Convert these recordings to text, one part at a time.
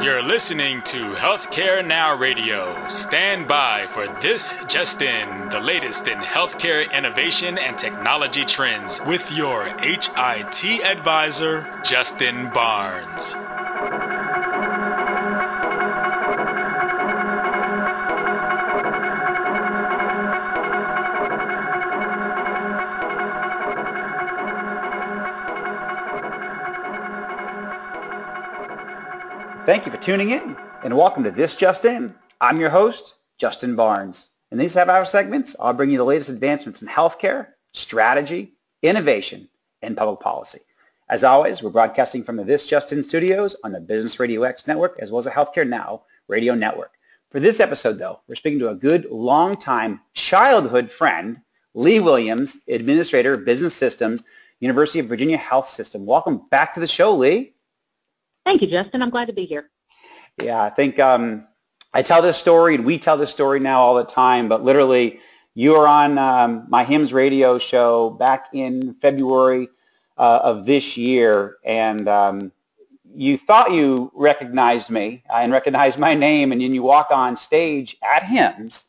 You're listening to Healthcare Now Radio. Stand by for This Just In, the latest in healthcare innovation and technology trends, with your HIT advisor, Justin Barnes. Thank you for tuning in and welcome to This Just In. I'm your host, Justin Barnes. In these half-hour segments, I'll bring you the latest advancements in healthcare, strategy, innovation, and public policy. As always, we're broadcasting from the This Just In studios on the Business Radio X network as well as the Healthcare Now radio network. For this episode, though, we're speaking to a good, long-time childhood friend, Leigh Williams, Administrator of Business Systems, University of Virginia Health System. Welcome back to the show, Leigh. Thank you, Justin. I'm glad to be here. Yeah, I think um, I tell this story, and we tell this story now all the time, but literally, you were on um, my HIMSS radio show back in February uh, of this year, and um, you thought you recognized me and recognized my name, and then you walk on stage at HIMSS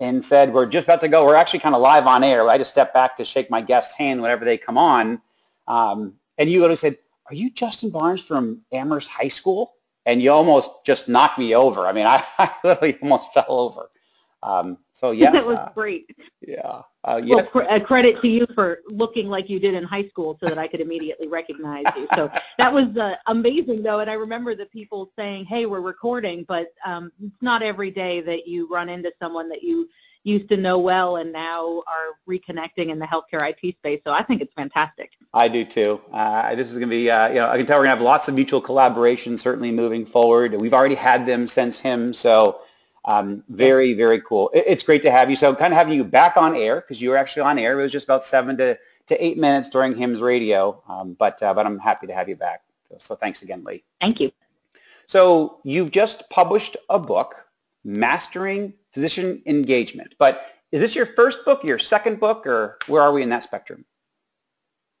and said, we're just about to go. We're actually kind of live on air. I just step back to shake my guest's hand whenever they come on. Um, and you literally said, are you Justin Barnes from Amherst High School? And you almost just knocked me over. I mean, I, I literally almost fell over. Um, so yes, that was uh, great. Yeah. Uh, yes. Well, cr- credit to you for looking like you did in high school, so that I could immediately recognize you. So that was uh, amazing, though. And I remember the people saying, "Hey, we're recording," but um, it's not every day that you run into someone that you used to know well and now are reconnecting in the healthcare IT space. So I think it's fantastic. I do too. Uh, this is going to be, uh, you know, I can tell we're going to have lots of mutual collaboration certainly moving forward. We've already had them since HIMSS. so um, very, very cool. It, it's great to have you. So kind of having you back on air because you were actually on air. It was just about seven to, to eight minutes during HIMSS radio, um, but uh, but I'm happy to have you back. So, so thanks again, Leigh. Thank you. So you've just published a book, Mastering physician engagement. But is this your first book, your second book, or where are we in that spectrum?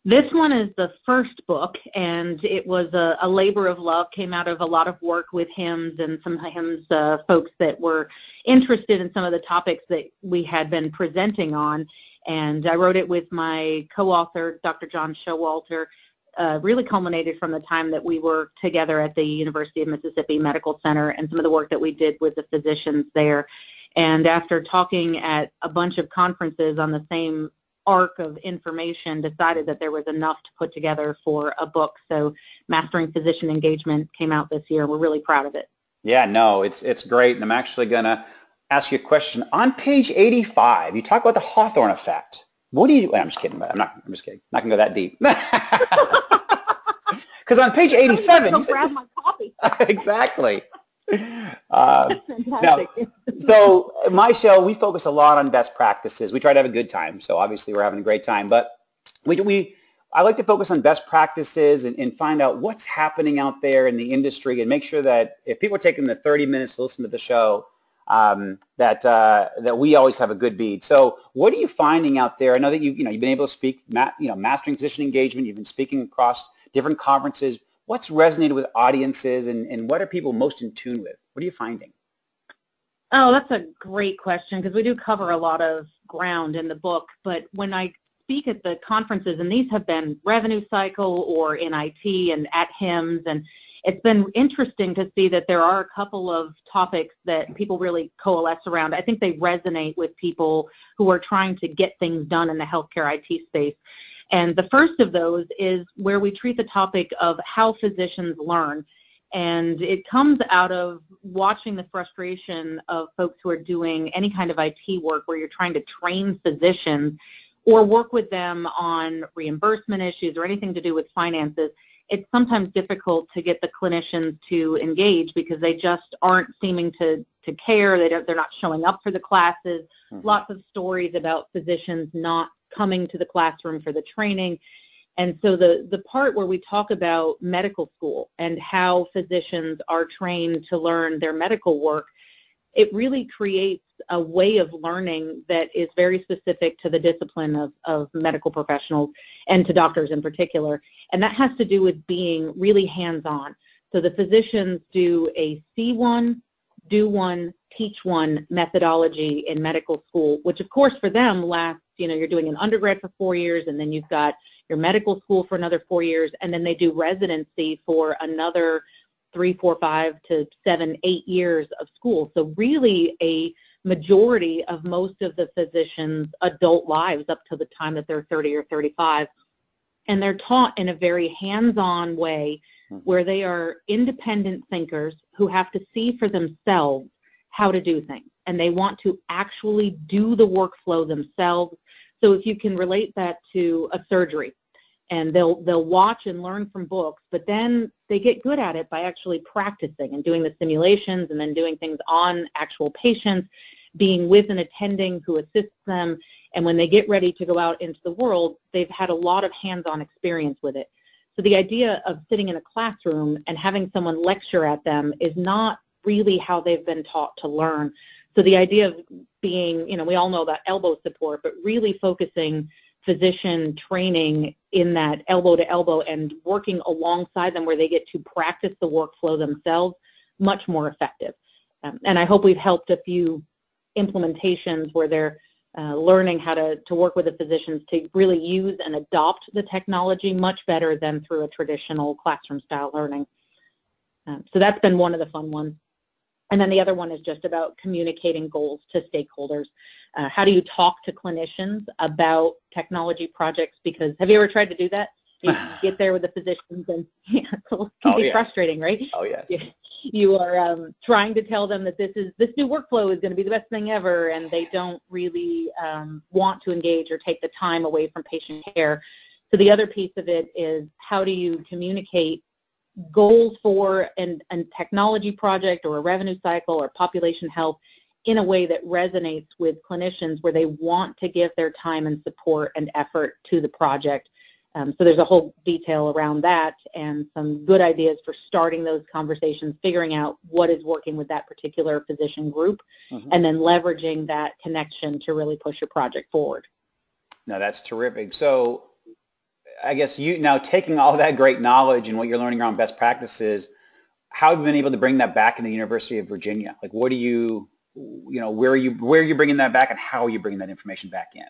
This one is the first book, and it was a, a labor of love. Came out of a lot of work with HIMSS and some HIMSS uh, folks that were interested in some of the topics that we had been presenting on. And I wrote it with my co-author, Dr. John Showalter. Uh, really culminated from the time that we were together at the University of Mississippi Medical Center and some of the work that we did with the physicians there. And after talking at a bunch of conferences on the same arc of information, decided that there was enough to put together for a book. So Mastering Physician Engagement came out this year. We're really proud of it. Yeah, no, it's it's great. And I'm actually going to ask you a question. On page 85, you talk about the Hawthorne effect. What do you do? I'm just kidding. About? I'm not. I'm just kidding. Not gonna go that deep. Because on page 87, you grab my copy. exactly. Uh, now, so my show, we focus a lot on best practices. We try to have a good time. So obviously we're having a great time, but we, we I like to focus on best practices and, and, find out what's happening out there in the industry and make sure that if people are taking the 30 minutes to listen to the show, um, that uh, that we always have a good bead. So, what are you finding out there? I know that you you know you've been able to speak, ma- you know, mastering physician engagement. You've been speaking across different conferences what's resonated with audiences and, and what are people most in tune with? What are you finding? Oh, that's a great question because we do cover a lot of ground in the book. But when I speak at the conferences, and these have been revenue cycle or in IT and at HIMSS and it's been interesting to see that there are a couple of topics that people really coalesce around. I think they resonate with people who are trying to get things done in the healthcare IT space. And the first of those is where we treat the topic of how physicians learn. And it comes out of watching the frustration of folks who are doing any kind of IT work where you're trying to train physicians or work with them on reimbursement issues or anything to do with finances. It's sometimes difficult to get the clinicians to engage because they just aren't seeming to, to care. They don't, they're not showing up for the classes. Mm-hmm. Lots of stories about physicians not coming to the classroom for the training. And so the, the part where we talk about medical school and how physicians are trained to learn their medical work, it really creates a way of learning that is very specific to the discipline of, of medical professionals and to doctors in particular. And that has to do with being really hands-on. So the physicians do a see one, do one, teach one methodology in medical school, which of course for them lasts, you know, you're doing an undergrad for four years and then you've got your medical school for another four years and then they do residency for another three, four, five to seven, eight years of school. So really a majority of most of the physicians' adult lives up to the time that they're 30 or 35. And they're taught in a very hands-on way mm-hmm. where they are independent thinkers who have to see for themselves how to do things. And they want to actually do the workflow themselves. So if you can relate that to a surgery, and they'll they'll watch and learn from books, but then they get good at it by actually practicing and doing the simulations and then doing things on actual patients, being with an attending who assists them, and when they get ready to go out into the world, they've had a lot of hands-on experience with it. So the idea of sitting in a classroom and having someone lecture at them is not really how they've been taught to learn. So the idea of being, you know, we all know about elbow support, but really focusing physician training in that elbow to elbow and working alongside them where they get to practice the workflow themselves much more effective. Um, and I hope we've helped a few implementations where they're uh, learning how to, to work with the physicians to really use and adopt the technology much better than through a traditional classroom style learning. Um, so that's been one of the fun ones. And then the other one is just about communicating goals to stakeholders. Uh, how do you talk to clinicians about technology projects? Because have you ever tried to do that? You get there with the physicians and yeah, it can oh, be yes. frustrating, right? Oh yes. You, you are um, trying to tell them that this is this new workflow is going to be the best thing ever, and they don't really um, want to engage or take the time away from patient care. So the other piece of it is how do you communicate goals for an, a technology project or a revenue cycle or population health in a way that resonates with clinicians where they want to give their time and support and effort to the project. Um, so there's a whole detail around that and some good ideas for starting those conversations, figuring out what is working with that particular physician group, mm-hmm. and then leveraging that connection to really push your project forward. Now that's terrific. So I guess you now taking all that great knowledge and what you're learning around best practices, how have you been able to bring that back into the University of Virginia? Like, what do you, you know, where are you, where are you bringing that back, and how are you bringing that information back in?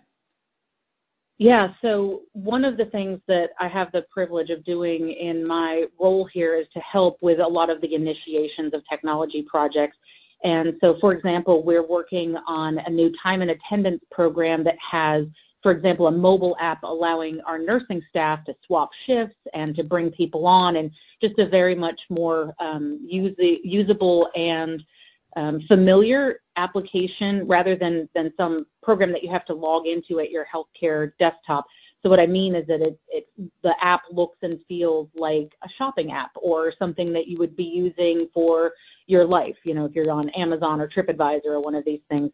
Yeah, so one of the things that I have the privilege of doing in my role here is to help with a lot of the initiations of technology projects. And so, for example, we're working on a new time and attendance program that has for example, a mobile app allowing our nursing staff to swap shifts and to bring people on and just a very much more um, use, usable and um, familiar application rather than, than some program that you have to log into at your healthcare desktop. So what I mean is that it, it, the app looks and feels like a shopping app or something that you would be using for your life, you know, if you're on Amazon or TripAdvisor or one of these things.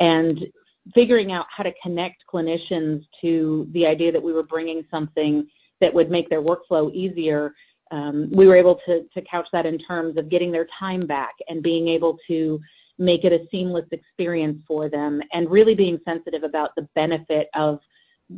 And figuring out how to connect clinicians to the idea that we were bringing something that would make their workflow easier, um, we were able to, to couch that in terms of getting their time back and being able to make it a seamless experience for them and really being sensitive about the benefit of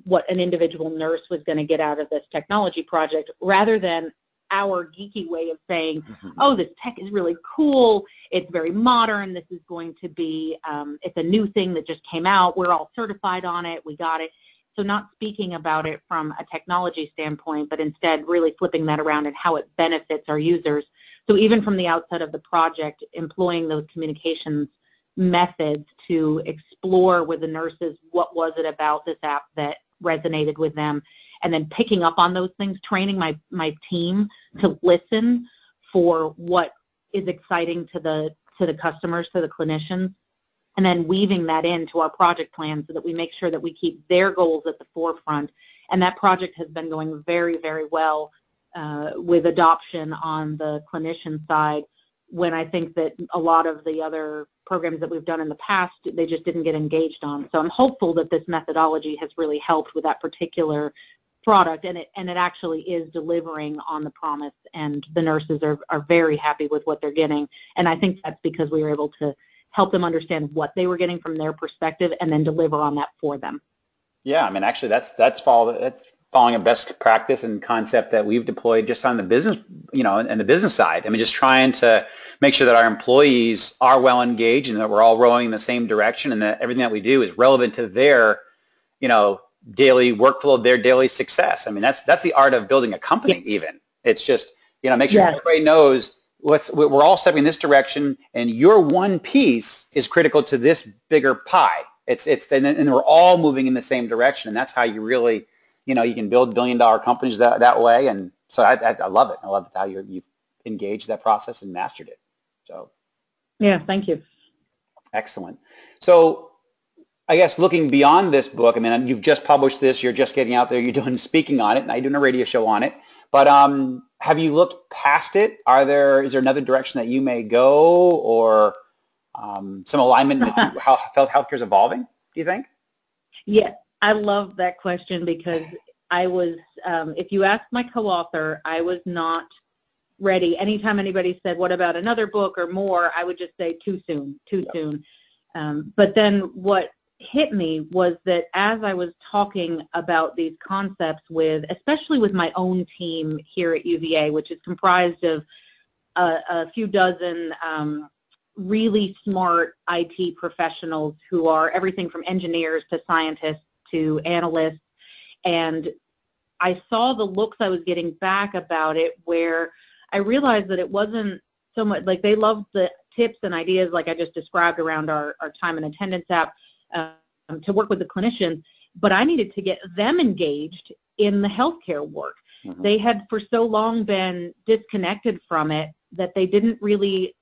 what an individual nurse was going to get out of this technology project rather than our geeky way of saying, mm-hmm. oh, this tech is really cool. It's very modern. This is going to be, um, it's a new thing that just came out. We're all certified on it. We got it. So not speaking about it from a technology standpoint, but instead really flipping that around and how it benefits our users. So even from the outset of the project, employing those communications methods to explore with the nurses what was it about this app that resonated with them and then picking up on those things, training my, my team to listen for what is exciting to the to the customers, to the clinicians, and then weaving that into our project plan so that we make sure that we keep their goals at the forefront. And that project has been going very, very well uh, with adoption on the clinician side when I think that a lot of the other programs that we've done in the past, they just didn't get engaged on. So I'm hopeful that this methodology has really helped with that particular product and it and it actually is delivering on the promise and the nurses are, are very happy with what they're getting and I think that's because we were able to help them understand what they were getting from their perspective and then deliver on that for them. Yeah, I mean actually that's that's follow that's following a best practice and concept that we've deployed just on the business, you know, and the business side. I mean, just trying to make sure that our employees are well engaged and that we're all rowing in the same direction and that everything that we do is relevant to their, you know, daily workflow, their daily success. I mean, that's that's the art of building a company. Yeah. Even it's just you know make sure yeah. everybody knows what's we're all stepping in this direction, and your one piece is critical to this bigger pie. It's it's and, and we're all moving in the same direction, and that's how you really you know you can build billion dollar companies that that way. And so I, I, I love it. I love how you you've engaged that process and mastered it. So yeah, thank you. Excellent. So I guess looking beyond this book, I mean, you've just published this, you're just getting out there, you're doing speaking on it, and I'm doing a radio show on it. But um, have you looked past it? Are there is there another direction that you may go, or um, some alignment with how healthcare is evolving? Do you think? Yes, I love that question because I was. Um, if you ask my co-author, I was not ready. Anytime anybody said, "What about another book or more?" I would just say, "Too soon, too yep. soon." Um, but then what hit me was that as I was talking about these concepts with, especially with my own team here at UVA, which is comprised of a, a few dozen um, really smart IT professionals who are everything from engineers to scientists to analysts, and I saw the looks I was getting back about it where I realized that it wasn't so much like they loved the tips and ideas like I just described around our, our time and attendance app, um, to work with the clinicians, but I needed to get them engaged in the healthcare work. Mm-hmm. They had for so long been disconnected from it that they didn't really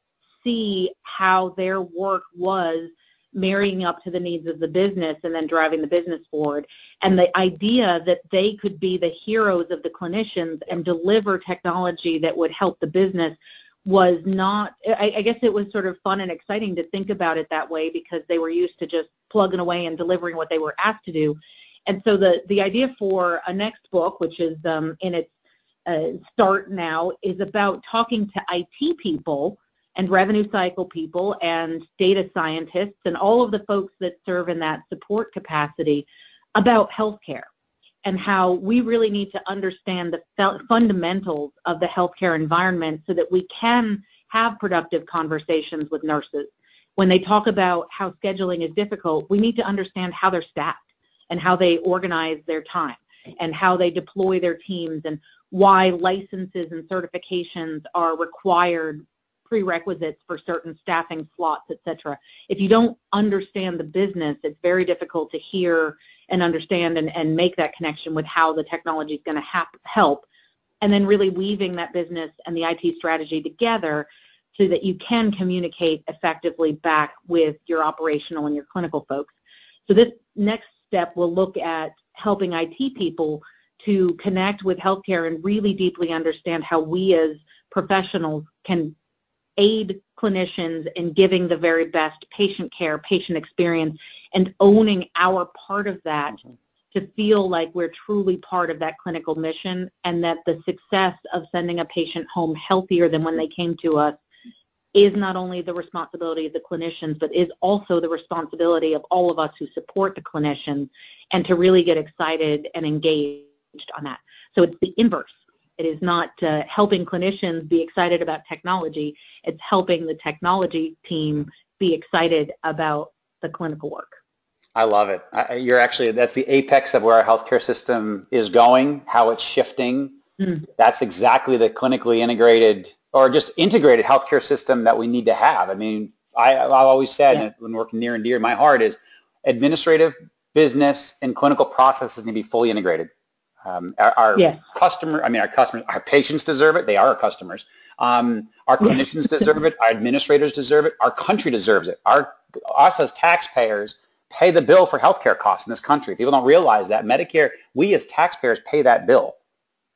see how their work was marrying up to the needs of the business and then driving the business forward. And the idea that they could be the heroes of the clinicians and deliver technology that would help the business was not, I, I guess it was sort of fun and exciting to think about it that way because they were used to just plugging away and delivering what they were asked to do. And so the, the idea for a next book, which is um, in its uh, start now, is about talking to IT people and revenue cycle people and data scientists and all of the folks that serve in that support capacity about healthcare and how we really need to understand the fundamentals of the healthcare environment so that we can have productive conversations with nurses. When they talk about how scheduling is difficult, we need to understand how they're staffed and how they organize their time and how they deploy their teams and why licenses and certifications are required prerequisites for certain staffing slots, et cetera. If you don't understand the business, it's very difficult to hear and understand and, and make that connection with how the technology is going to help, and then really weaving that business and the IT strategy together so that you can communicate effectively back with your operational and your clinical folks. So this next step will look at helping IT people to connect with healthcare and really deeply understand how we as professionals can aid clinicians in giving the very best patient care, patient experience, and owning our part of that mm-hmm. to feel like we're truly part of that clinical mission and that the success of sending a patient home healthier than when they came to us is not only the responsibility of the clinicians, but is also the responsibility of all of us who support the clinicians and to really get excited and engaged on that. So it's the inverse. It is not uh, helping clinicians be excited about technology. It's helping the technology team be excited about the clinical work. I love it. I, you're actually, that's the apex of where our healthcare system is going, how it's shifting. Mm. That's exactly the clinically integrated or just integrated healthcare system that we need to have. I mean, I, I've always said yeah. when working near and dear my heart is administrative, business, and clinical processes need to be fully integrated. Um, our, our yes. customer, I mean, our customers, our patients deserve it. They are our customers. Um, our clinicians deserve it. Our administrators deserve it. Our country deserves it. Our us as taxpayers pay the bill for healthcare costs in this country. People don't realize that Medicare, we as taxpayers pay that bill.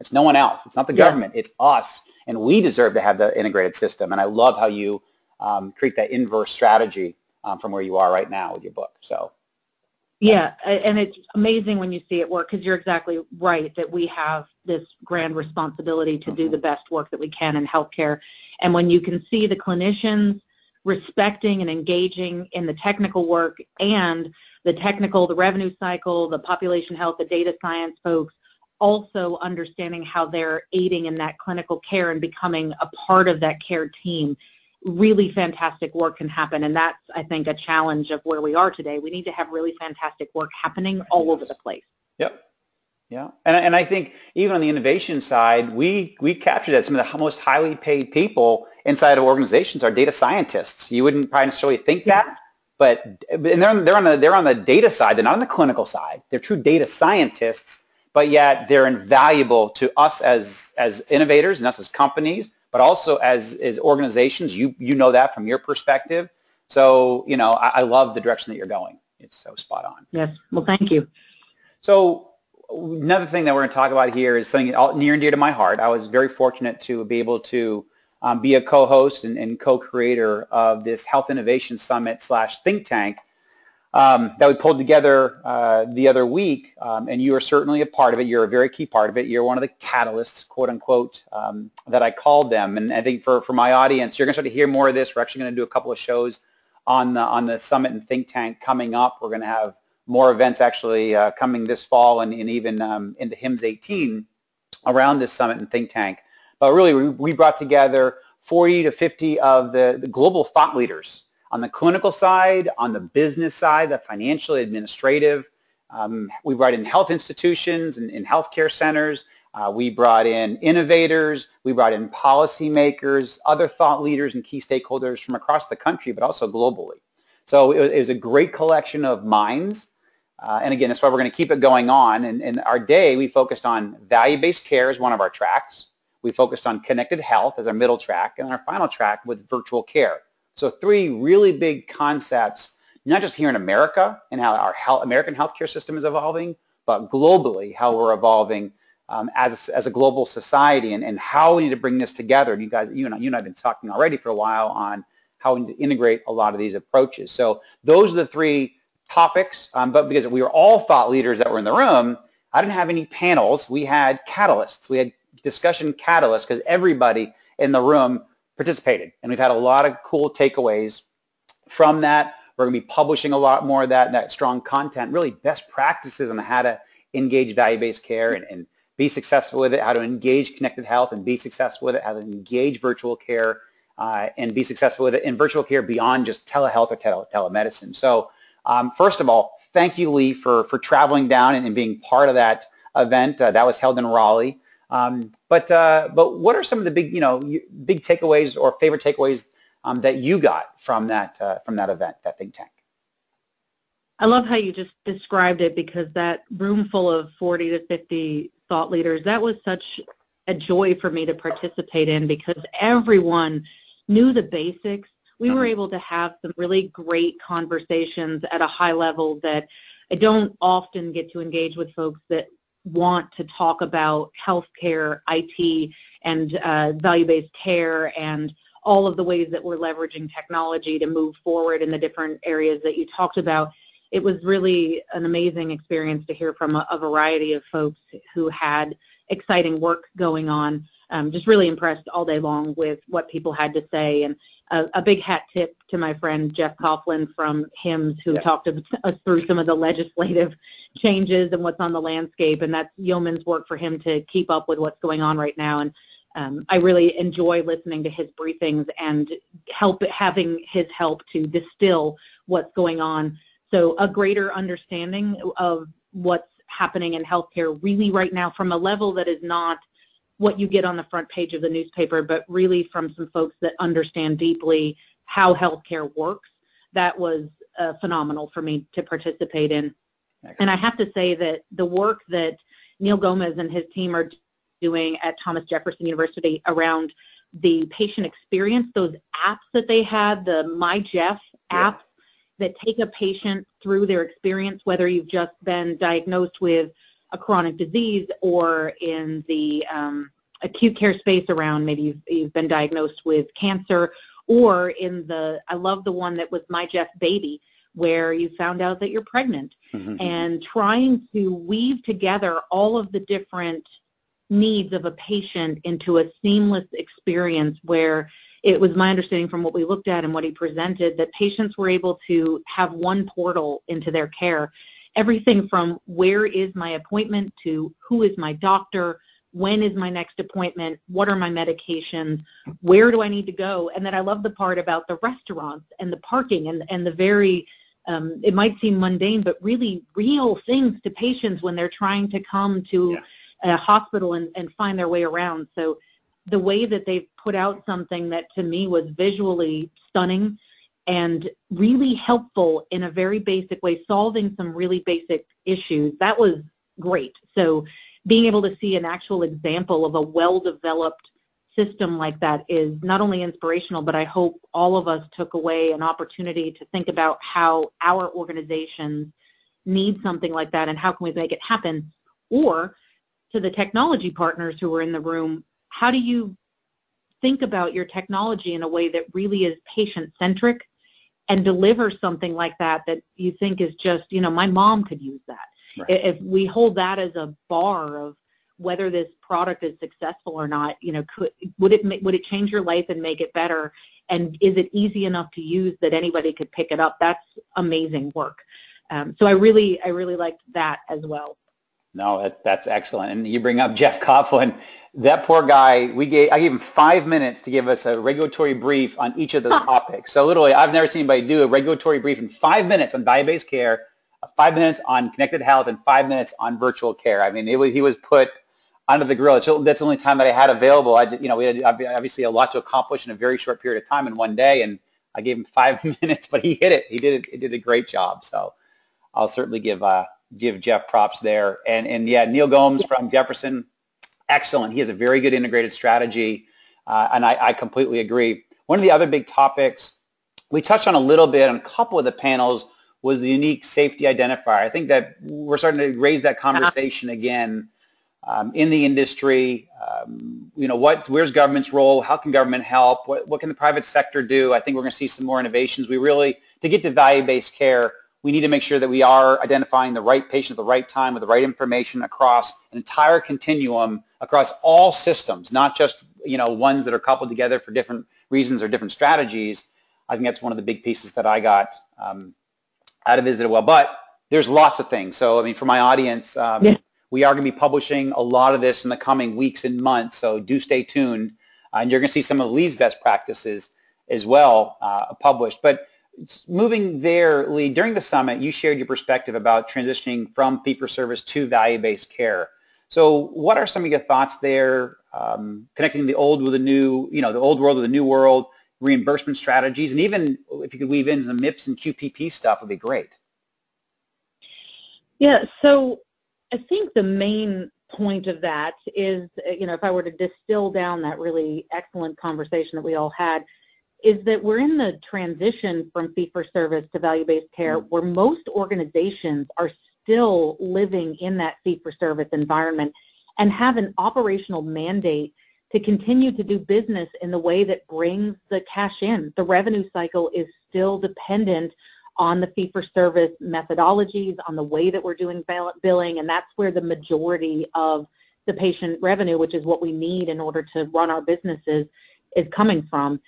It's no one else. It's not the government. It's us, and we deserve to have the integrated system. And I love how you um, create that inverse strategy um, from where you are right now with your book. So yeah, and it's amazing when you see it work because you're exactly right that we have this grand responsibility to do the mm-hmm. best work that we can in healthcare. And when you can see the clinicians respecting and engaging in the technical work and the technical, the revenue cycle, the population health, the data science folks also understanding how they're aiding in that clinical care and becoming a part of that care team. Really fantastic work can happen and that's i think a challenge of where we are today. We need to have really fantastic work happening all over the place. Yep. Yeah. And, and i think even on the innovation side we we capture that some of the most highly paid people inside of organizations are data scientists. You wouldn't probably necessarily think that but and they're, they're on the they're on the data side they're not on the clinical side. They're true data scientists but yet they're invaluable to us as as innovators and us as companies but also as, as organizations, you, you know that from your perspective. So, you know, I, I love the direction that you're going. It's so spot on. Yes. Well, thank you. So another thing that we're going to talk about here is something near and dear to my heart. I was very fortunate to be able to um, be a co-host and, and, co-creator of this Health Innovation Summit slash think tank um, that we pulled together uh, the other week, um, and you are certainly a part of it. You're a very key part of it. You're one of the catalysts, quote unquote, um, that I called them. And I think for, for my audience, you're going to start to hear more of this. We're actually going to do a couple of shows on the on the summit and think tank coming up. We're going to have more events actually uh, coming this fall and, and even um, into HIMSS 18 around this summit and think tank. But really, we, we brought together 40 to 50 of the, the global thought leaders on the clinical side, on the business side, the financial, administrative. Um, we brought in health institutions and, and healthcare centers. Uh, we brought in innovators. We brought in policymakers, other thought leaders and key stakeholders from across the country, but also globally. So it was, it was a great collection of minds. Uh, and again, that's why we're going to keep it going on. And in our day, we focused on value-based care as one of our tracks. We focused on connected health as our middle track, and our final track with virtual care. So three really big concepts, not just here in America and how our health, American healthcare system is evolving, but globally how we're evolving um, as, as a global society and, and how we need to bring this together. And you guys, you and, I, you and I have been talking already for a while on how we need to integrate a lot of these approaches. So those are the three topics, um, but because we were all thought leaders that were in the room, I didn't have any panels. We had catalysts. We had discussion catalysts because everybody in the room participated. And we've had a lot of cool takeaways from that. We're going to be publishing a lot more of that, that strong content, really best practices on how to engage value-based care and, and be successful with it, how to engage connected health and be successful with it, how to engage virtual care uh, and be successful with it in virtual care beyond just telehealth or tele- telemedicine. So um, first of all, thank you, Leigh, for, for traveling down and, and being part of that event. Uh, that was held in Raleigh. Um, but uh, but what are some of the big you know big takeaways or favorite takeaways um, that you got from that uh, from that event, that think tank? I love how you just described it because that room full of 40 to 50 thought leaders, that was such a joy for me to participate in because everyone knew the basics. We were mm-hmm. able to have some really great conversations at a high level that I don't often get to engage with folks that want to talk about healthcare, IT, and uh, value-based care, and all of the ways that we're leveraging technology to move forward in the different areas that you talked about. It was really an amazing experience to hear from a, a variety of folks who had exciting work going on. Um, just really impressed all day long with what people had to say and a, a, big hat tip to my friend Jeff Coughlin from HIMSS, who yeah. talked us through some of the legislative changes and what's on the landscape, and that's yeoman's work for him to keep up with what's going on right now. And um, I really enjoy listening to his briefings and help having his help to distill what's going on. So a greater understanding of what's happening in healthcare really right now from a level that is not what you get on the front page of the newspaper, but really from some folks that understand deeply how healthcare works. That was uh, phenomenal for me to participate in. Excellent. And I have to say that the work that Neil Gomes and his team are doing at Thomas Jefferson University around the patient experience, those apps that they had, the MyJeff yeah. apps that take a patient through their experience, whether you've just been diagnosed with a chronic disease or in the um, acute care space around maybe you've, you've been diagnosed with cancer or in the, I love the one that was my Jeff Baby where you found out that you're pregnant mm-hmm. and trying to weave together all of the different needs of a patient into a seamless experience where it was my understanding from what we looked at and what he presented that patients were able to have one portal into their care everything from where is my appointment to who is my doctor, when is my next appointment, what are my medications, where do I need to go, and then I love the part about the restaurants and the parking and, and the very, um, it might seem mundane, but really real things to patients when they're trying to come to yeah. a hospital and, and find their way around. So the way that they've put out something that to me was visually stunning and really helpful in a very basic way, solving some really basic issues, that was great. So being able to see an actual example of a well-developed system like that is not only inspirational, but I hope all of us took away an opportunity to think about how our organizations need something like that and how can we make it happen. Or to the technology partners who are in the room, how do you think about your technology in a way that really is patient-centric and deliver something like that that you think is just, you know, my mom could use that. Right. If we hold that as a bar of whether this product is successful or not, you know, could, would it would it change your life and make it better? And is it easy enough to use that anybody could pick it up? That's amazing work. Um, so I really, I really liked that as well. No, that, that's excellent. And you bring up Jeff Coughlin. That poor guy, we gave, I gave him five minutes to give us a regulatory brief on each of those topics. So literally, I've never seen anybody do a regulatory brief in five minutes on value-based care five minutes on connected health and five minutes on virtual care. I mean, it was, he was put under the grill. That's the only time that I had available. I, you know, we had obviously a lot to accomplish in a very short period of time in one day, and I gave him five minutes, but he hit it. He did it. He did a great job. So I'll certainly give uh, give Jeff props there. And and yeah, Neil Gomes from Jefferson, excellent. He has a very good integrated strategy, uh, and I, I completely agree. One of the other big topics we touched on a little bit on a couple of the panels was the unique safety identifier. I think that we're starting to raise that conversation again um, in the industry. Um, you know, what, where's government's role? How can government help? What, what can the private sector do? I think we're going to see some more innovations. We really, to get to value-based care, we need to make sure that we are identifying the right patient at the right time with the right information across an entire continuum across all systems, not just you know ones that are coupled together for different reasons or different strategies. I think that's one of the big pieces that I got um, out of Visit Well. But there's lots of things. So, I mean, for my audience, um, yeah. we are going to be publishing a lot of this in the coming weeks and months. So do stay tuned. Uh, and you're going to see some of Leigh's best practices as well uh, published. But moving there, Leigh, during the summit, you shared your perspective about transitioning from fee-for-service to value-based care. So what are some of your thoughts there, um, connecting the old with the new, you know, the old world with the new world, reimbursement strategies, and even if you could weave in some MIPS and QPP stuff would be great. Yeah, so I think the main point of that is, you know, if I were to distill down that really excellent conversation that we all had, is that we're in the transition from fee-for-service to value-based care mm-hmm. where most organizations are still living in that fee-for-service environment and have an operational mandate to continue to do business in the way that brings the cash in. The revenue cycle is still dependent on the fee-for-service methodologies, on the way that we're doing billing, and that's where the majority of the patient revenue, which is what we need in order to run our businesses, is coming from.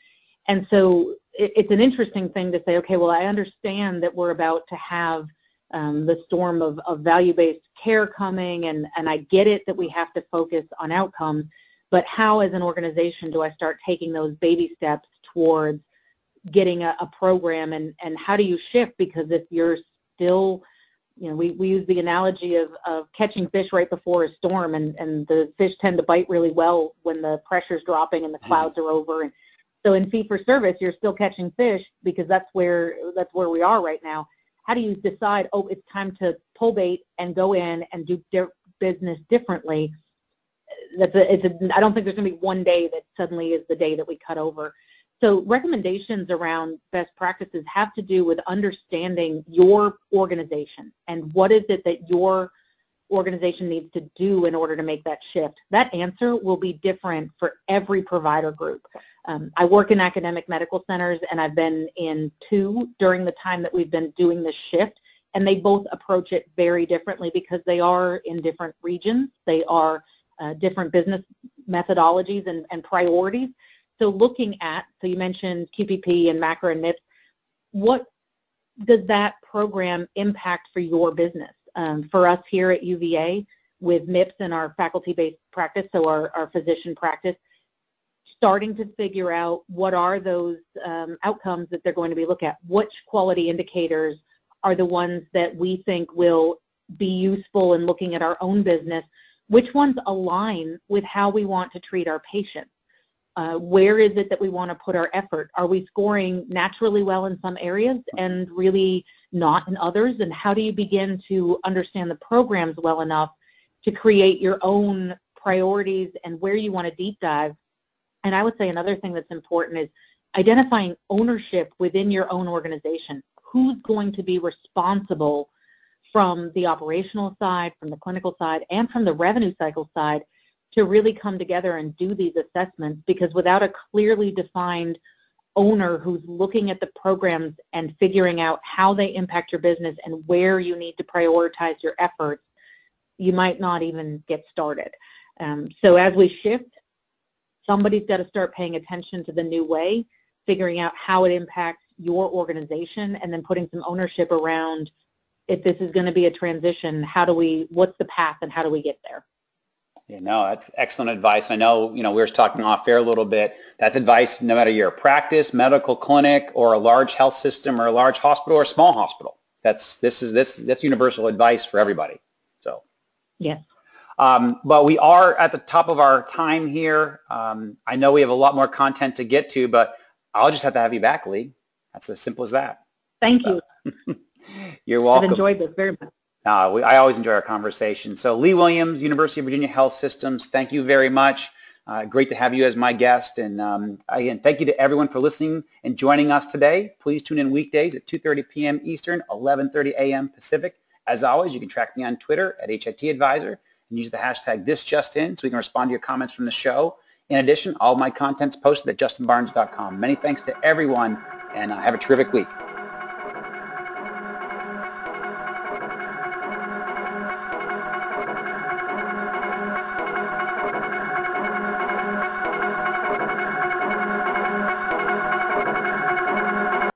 And so it's an interesting thing to say, okay, well, I understand that we're about to have um, the storm of, of value-based care coming, and, and I get it that we have to focus on outcomes, but how as an organization do I start taking those baby steps towards getting a, a program and, and how do you shift? Because if you're still, you know, we, we use the analogy of, of catching fish right before a storm and, and the fish tend to bite really well when the pressure's dropping and the mm-hmm. clouds are over. And so in fee for service, you're still catching fish because that's where, that's where we are right now. How do you decide, oh, it's time to pull bait and go in and do di- business differently that's a, it's a, I don't think there's going to be one day that suddenly is the day that we cut over. So recommendations around best practices have to do with understanding your organization and what is it that your organization needs to do in order to make that shift. That answer will be different for every provider group. Um, I work in academic medical centers and I've been in two during the time that we've been doing this shift and they both approach it very differently because they are in different regions. They are uh, different business methodologies and, and priorities. So looking at, so you mentioned QPP and MACRA and MIPS, what does that program impact for your business? Um, for us here at UVA, with MIPS and our faculty-based practice, so our, our physician practice, starting to figure out what are those um, outcomes that they're going to be looking at. Which quality indicators are the ones that we think will be useful in looking at our own business? Which ones align with how we want to treat our patients? Uh, where is it that we want to put our effort? Are we scoring naturally well in some areas and really not in others? And how do you begin to understand the programs well enough to create your own priorities and where you want to deep dive? And I would say another thing that's important is identifying ownership within your own organization. Who's going to be responsible from the operational side, from the clinical side, and from the revenue cycle side to really come together and do these assessments because without a clearly defined owner who's looking at the programs and figuring out how they impact your business and where you need to prioritize your efforts, you might not even get started. Um, so as we shift, somebody's got to start paying attention to the new way, figuring out how it impacts your organization, and then putting some ownership around if this is going to be a transition, how do we, what's the path and how do we get there? Yeah, no, that's excellent advice. I know, you know, we were talking off air a little bit. That's advice no matter you're practice, medical clinic, or a large health system, or a large hospital, or a small hospital. That's this is this that's universal advice for everybody. So, yes. Um, but we are at the top of our time here. Um, I know we have a lot more content to get to, but I'll just have to have you back, Leigh. That's as simple as that. Thank you. You're welcome. I've enjoyed this very much. Uh, we, I always enjoy our conversation. So Leigh Williams, University of Virginia Health Systems, thank you very much. Uh, great to have you as my guest. And um, again, thank you to everyone for listening and joining us today. Please tune in weekdays at 2.30 p.m. Eastern, 11.30 a.m. Pacific. As always, you can track me on Twitter at HIT Advisor and use the hashtag ThisJustIn so we can respond to your comments from the show. In addition, all my content's posted at justinbarnes.com. Many thanks to everyone, and uh, have a terrific week.